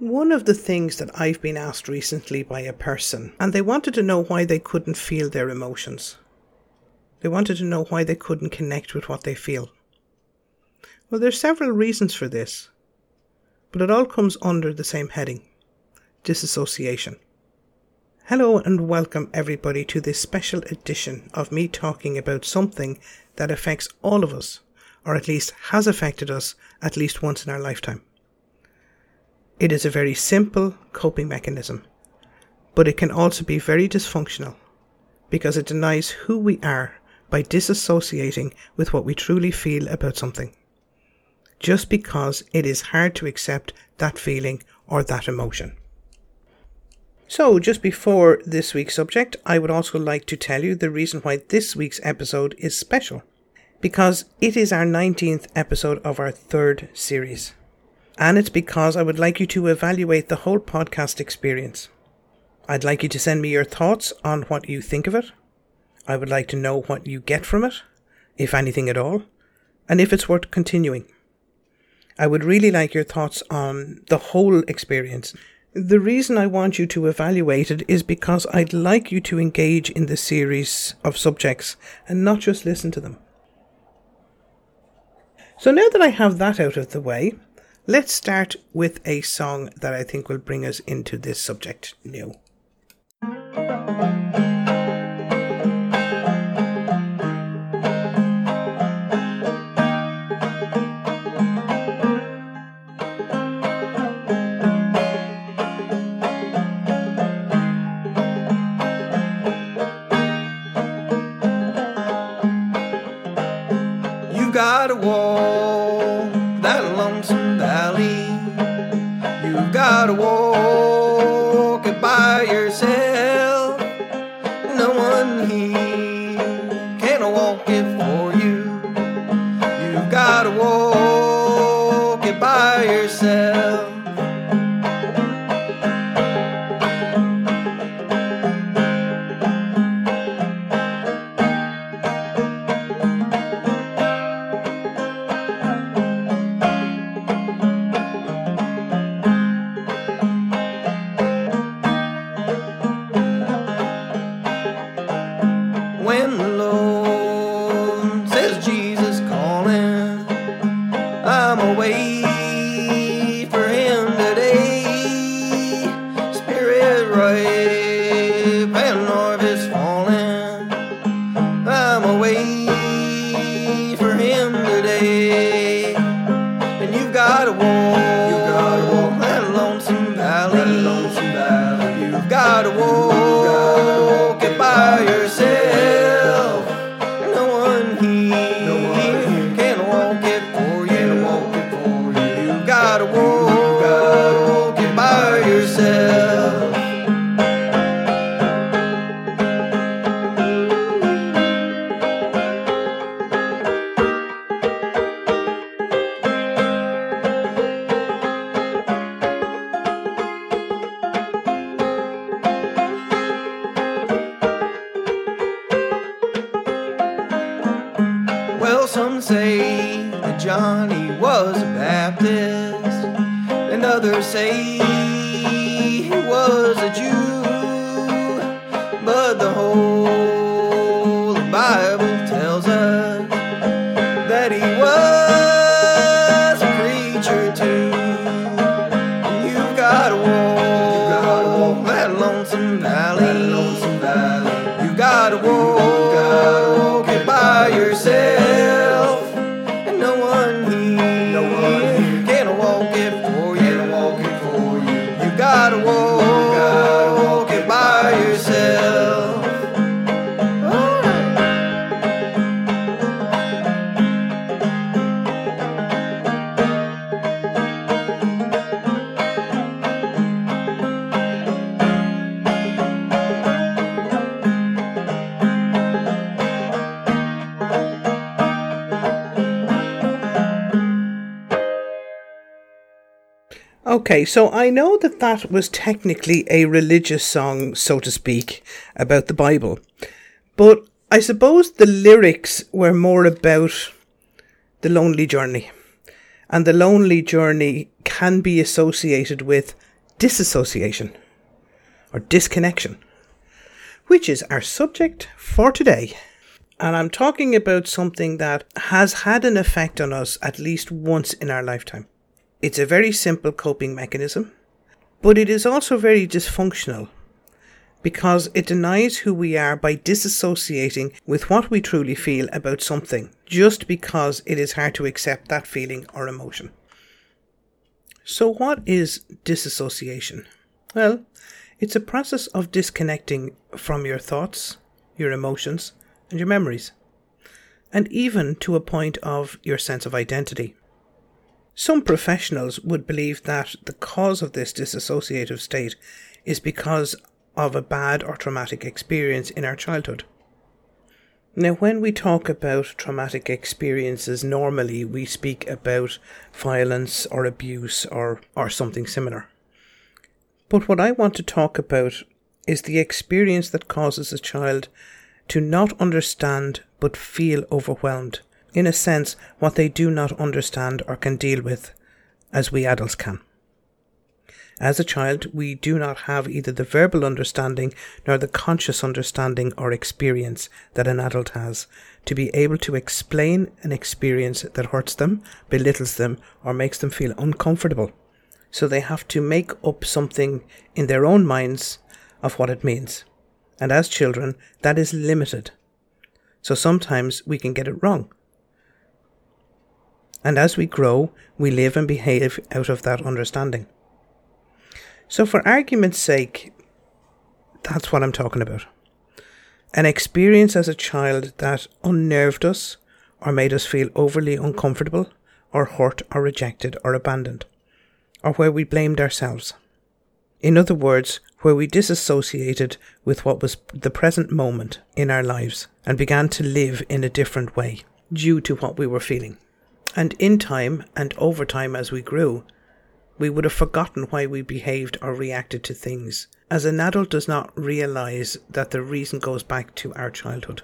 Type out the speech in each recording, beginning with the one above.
One of the things that I've been asked recently by a person, and they wanted to know why they couldn't feel their emotions. They wanted to know why they couldn't connect with what they feel. Well, there's several reasons for this, but it all comes under the same heading disassociation. Hello and welcome everybody to this special edition of me talking about something that affects all of us, or at least has affected us at least once in our lifetime. It is a very simple coping mechanism, but it can also be very dysfunctional because it denies who we are by disassociating with what we truly feel about something. Just because it is hard to accept that feeling or that emotion. So, just before this week's subject, I would also like to tell you the reason why this week's episode is special. Because it is our 19th episode of our third series. And it's because I would like you to evaluate the whole podcast experience. I'd like you to send me your thoughts on what you think of it. I would like to know what you get from it, if anything at all, and if it's worth continuing. I would really like your thoughts on the whole experience the reason I want you to evaluate it is because I'd like you to engage in the series of subjects and not just listen to them. So now that I have that out of the way, let's start with a song that I think will bring us into this subject new. say. Okay, so I know that that was technically a religious song, so to speak, about the Bible. But I suppose the lyrics were more about the lonely journey. And the lonely journey can be associated with disassociation or disconnection, which is our subject for today. And I'm talking about something that has had an effect on us at least once in our lifetime. It's a very simple coping mechanism, but it is also very dysfunctional because it denies who we are by disassociating with what we truly feel about something just because it is hard to accept that feeling or emotion. So, what is disassociation? Well, it's a process of disconnecting from your thoughts, your emotions, and your memories, and even to a point of your sense of identity. Some professionals would believe that the cause of this disassociative state is because of a bad or traumatic experience in our childhood. Now, when we talk about traumatic experiences, normally we speak about violence or abuse or, or something similar. But what I want to talk about is the experience that causes a child to not understand but feel overwhelmed, in a sense, what they do not understand or can deal with, as we adults can. As a child, we do not have either the verbal understanding nor the conscious understanding or experience that an adult has to be able to explain an experience that hurts them, belittles them, or makes them feel uncomfortable. So they have to make up something in their own minds of what it means. And as children, that is limited. So sometimes we can get it wrong. And as we grow, we live and behave out of that understanding. So, for argument's sake, that's what I'm talking about. An experience as a child that unnerved us or made us feel overly uncomfortable or hurt or rejected or abandoned, or where we blamed ourselves. In other words, where we disassociated with what was the present moment in our lives and began to live in a different way due to what we were feeling. And in time and over time as we grew, we would have forgotten why we behaved or reacted to things, as an adult does not realize that the reason goes back to our childhood.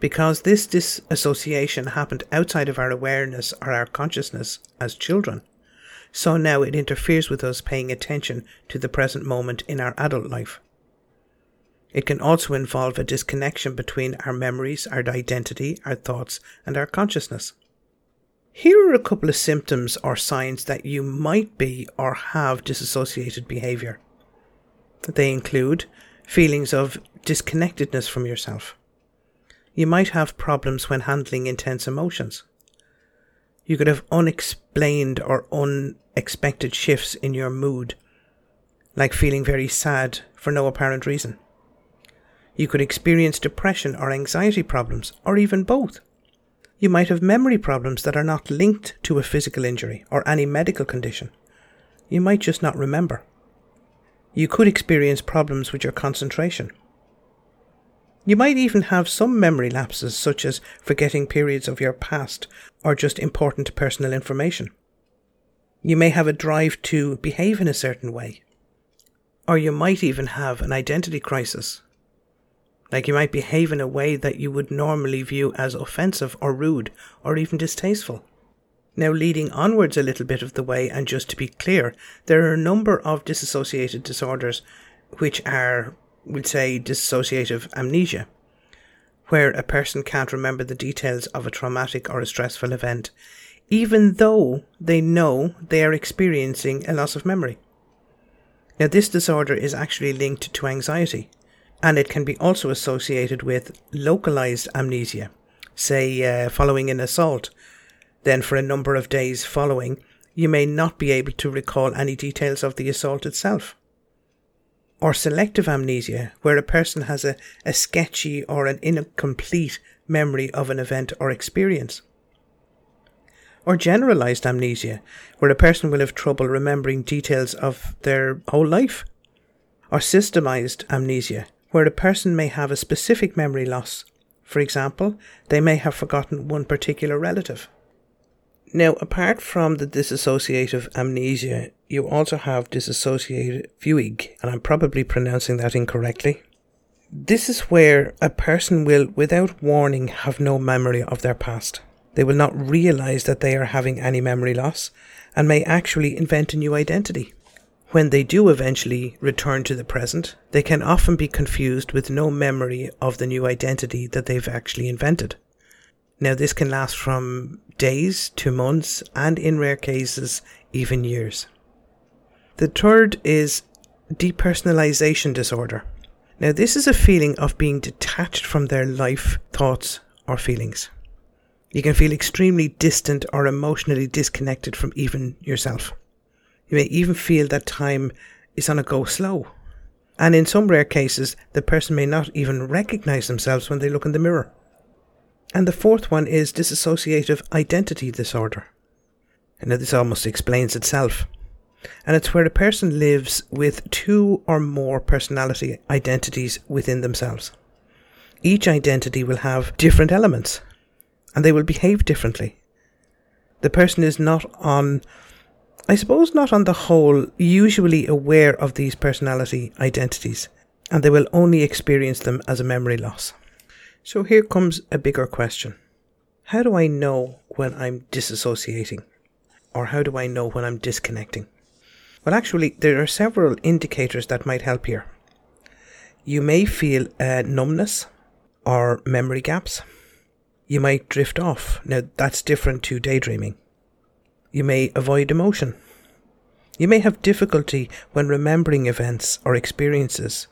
Because this disassociation happened outside of our awareness or our consciousness as children. So now it interferes with us paying attention to the present moment in our adult life. It can also involve a disconnection between our memories, our identity, our thoughts, and our consciousness. Here are a couple of symptoms or signs that you might be or have disassociated behavior. They include feelings of disconnectedness from yourself. You might have problems when handling intense emotions. You could have unexplained or unexpected shifts in your mood, like feeling very sad for no apparent reason. You could experience depression or anxiety problems, or even both. You might have memory problems that are not linked to a physical injury or any medical condition. You might just not remember. You could experience problems with your concentration. You might even have some memory lapses, such as forgetting periods of your past or just important personal information. You may have a drive to behave in a certain way. Or you might even have an identity crisis like you might behave in a way that you would normally view as offensive or rude or even distasteful. Now, leading onwards a little bit of the way, and just to be clear, there are a number of dissociated disorders which are, we'll say, dissociative amnesia, where a person can't remember the details of a traumatic or a stressful event, even though they know they are experiencing a loss of memory. Now, this disorder is actually linked to anxiety and it can be also associated with localized amnesia, say uh, following an assault. Then, for a number of days following, you may not be able to recall any details of the assault itself. Or selective amnesia, where a person has a, a sketchy or an incomplete memory of an event or experience. Or generalized amnesia, where a person will have trouble remembering details of their whole life. Or systemized amnesia, where a person may have a specific memory loss. For example, they may have forgotten one particular relative. Now, apart from the dissociative amnesia, you also have dissociative fugue, and I'm probably pronouncing that incorrectly. This is where a person will, without warning, have no memory of their past. They will not realize that they are having any memory loss and may actually invent a new identity. When they do eventually return to the present, they can often be confused with no memory of the new identity that they've actually invented. Now, this can last from days to months and, in rare cases, even years. The third is depersonalization disorder. Now, this is a feeling of being detached from their life, thoughts, or feelings. You can feel extremely distant or emotionally disconnected from even yourself. You may even feel that time is on a go slow. And in some rare cases, the person may not even recognize themselves when they look in the mirror. And the fourth one is dissociative identity disorder. And this almost explains itself. And it's where a person lives with two or more personality identities within themselves. Each identity will have different elements and they will behave differently. The person is not on, I suppose, not on the whole, usually aware of these personality identities, and they will only experience them as a memory loss. So here comes a bigger question How do I know when I'm disassociating? Or how do I know when I'm disconnecting? Well, actually, there are several indicators that might help here. You may feel uh, numbness or memory gaps you might drift off. Now, that's different to daydreaming. You may avoid emotion. You may have difficulty when remembering events or experiences,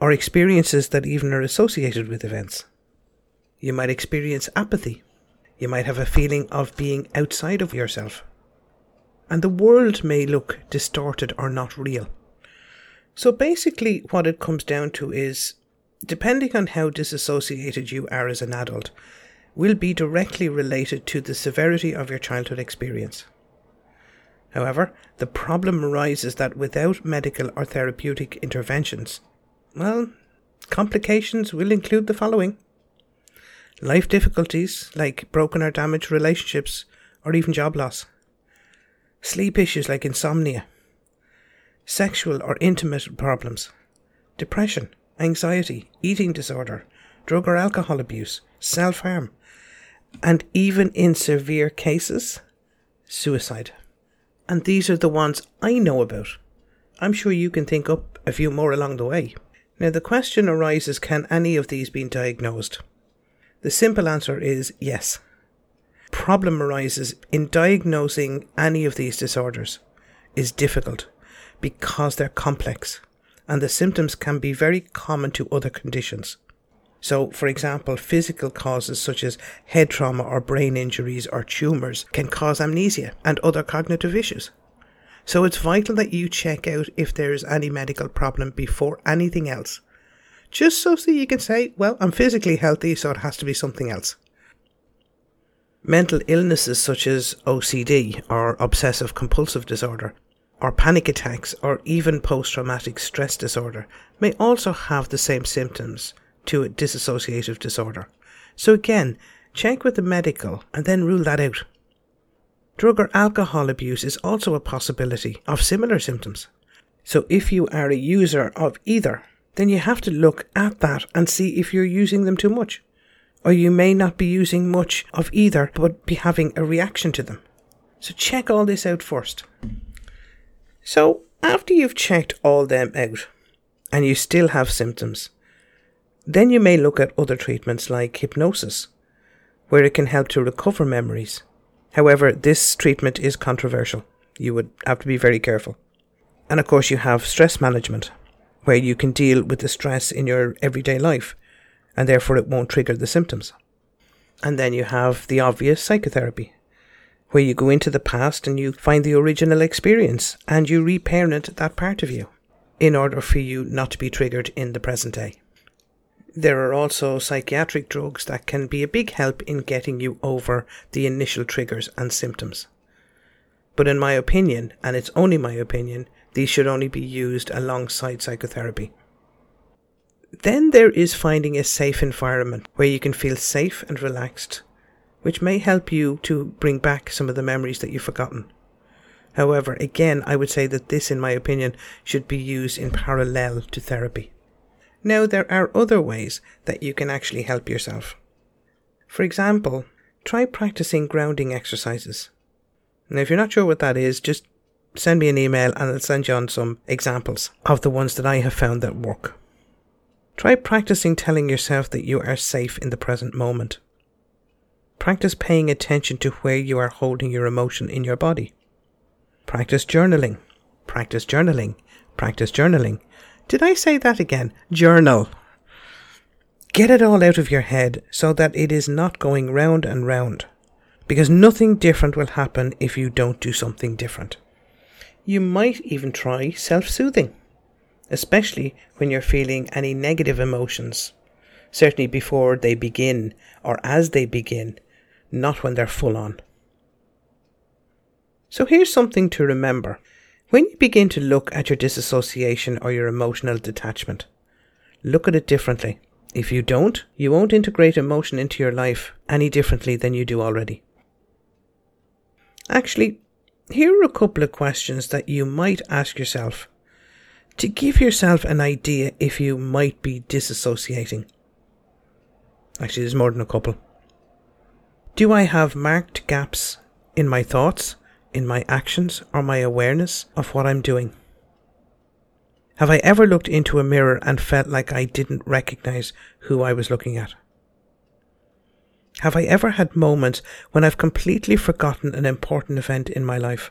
or experiences that even are associated with events. You might experience apathy. You might have a feeling of being outside of yourself. And the world may look distorted or not real. So basically, what it comes down to is depending on how disassociated you are as an adult, will be directly related to the severity of your childhood experience. However, the problem arises that without medical or therapeutic interventions, well, complications will include the following. Life difficulties like broken or damaged relationships or even job loss, sleep issues like insomnia, sexual or intimate problems, depression, anxiety, eating disorder, drug or alcohol abuse, self harm, and even in severe cases, suicide. And these are the ones I know about. I'm sure you can think up a few more along the way. Now, the question arises can any of these be diagnosed? The simple answer is yes. Problem arises in diagnosing any of these disorders is difficult because they're complex and the symptoms can be very common to other conditions. So, for example, physical causes such as head trauma or brain injuries or tumours can cause amnesia and other cognitive issues. So, it's vital that you check out if there's any medical problem before anything else. Just so that you can say, well, I'm physically healthy, so it has to be something else. Mental illnesses such as OCD or obsessive compulsive disorder or panic attacks or even post traumatic stress disorder may also have the same symptoms to a dissociative disorder. So again, check with the medical and then rule that out. Drug or alcohol abuse is also a possibility of similar symptoms. So if you are a user of either, then you have to look at that and see if you're using them too much. Or you may not be using much of either, but be having a reaction to them. So check all this out first. So after you've checked all them out and you still have symptoms, then you may look at other treatments like hypnosis, where it can help to recover memories. However, this treatment is controversial. You would have to be very careful. And of course, you have stress management, where you can deal with the stress in your everyday life, and therefore it won't trigger the symptoms. And then you have the obvious psychotherapy, where you go into the past and you find the original experience and you reparent that part of you in order for you not to be triggered in the present day. There are also psychiatric drugs that can be a big help in getting you over the initial triggers and symptoms. But in my opinion, and it's only my opinion, these should only be used alongside psychotherapy. Then there is finding a safe environment where you can feel safe and relaxed, which may help you to bring back some of the memories that you've forgotten. However, again, I would say that this, in my opinion, should be used in parallel to therapy. Now, there are other ways that you can actually help yourself. For example, try practicing grounding exercises. Now, if you're not sure what that is, just send me an email and I'll send you on some examples of the ones that I have found that work. Try practicing telling yourself that you are safe in the present moment. Practice paying attention to where you are holding your emotion in your body. Practice journaling. Practice journaling. Practice journaling. Did I say that again? Journal. Get it all out of your head so that it is not going round and round. Because nothing different will happen if you don't do something different. You might even try self soothing, especially when you're feeling any negative emotions. Certainly before they begin or as they begin, not when they're full on. So here's something to remember. When you begin to look at your disassociation or your emotional detachment, look at it differently. If you don't, you won't integrate emotion into your life any differently than you do already. Actually, here are a couple of questions that you might ask yourself to give yourself an idea if you might be disassociating. Actually, there's more than a couple. Do I have marked gaps in my thoughts, in my actions, or my awareness of what I'm doing? Have I ever looked into a mirror and felt like I didn't recognize who I was looking at? Have I ever had moments when I've completely forgotten an important event in my life?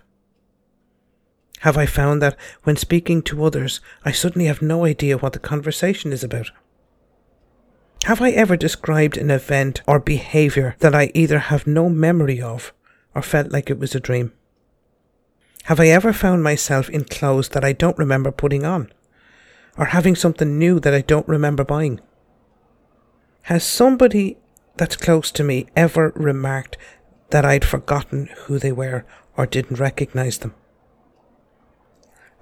Have I found that when speaking to others, I suddenly have no idea what the conversation is about? Have I ever described an event or behaviour that I either have no memory of or felt like it was a dream? Have I ever found myself in clothes that I don't remember putting on? Or having something new that I don't remember buying? Has somebody that's close to me ever remarked that I'd forgotten who they were or didn't recognize them?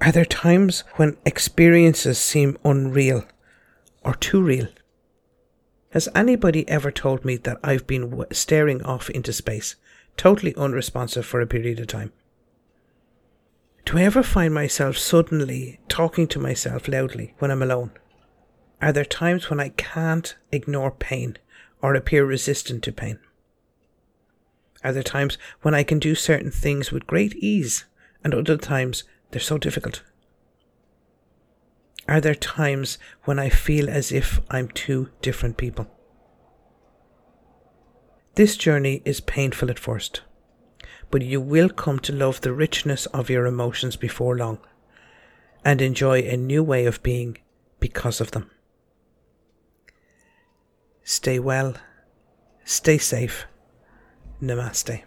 Are there times when experiences seem unreal or too real? Has anybody ever told me that I've been staring off into space, totally unresponsive for a period of time? Do I ever find myself suddenly talking to myself loudly when I'm alone? Are there times when I can't ignore pain or appear resistant to pain? Are there times when I can do certain things with great ease and other times they're so difficult? Are there times when I feel as if I'm two different people? This journey is painful at first, but you will come to love the richness of your emotions before long and enjoy a new way of being because of them. Stay well, stay safe. Namaste.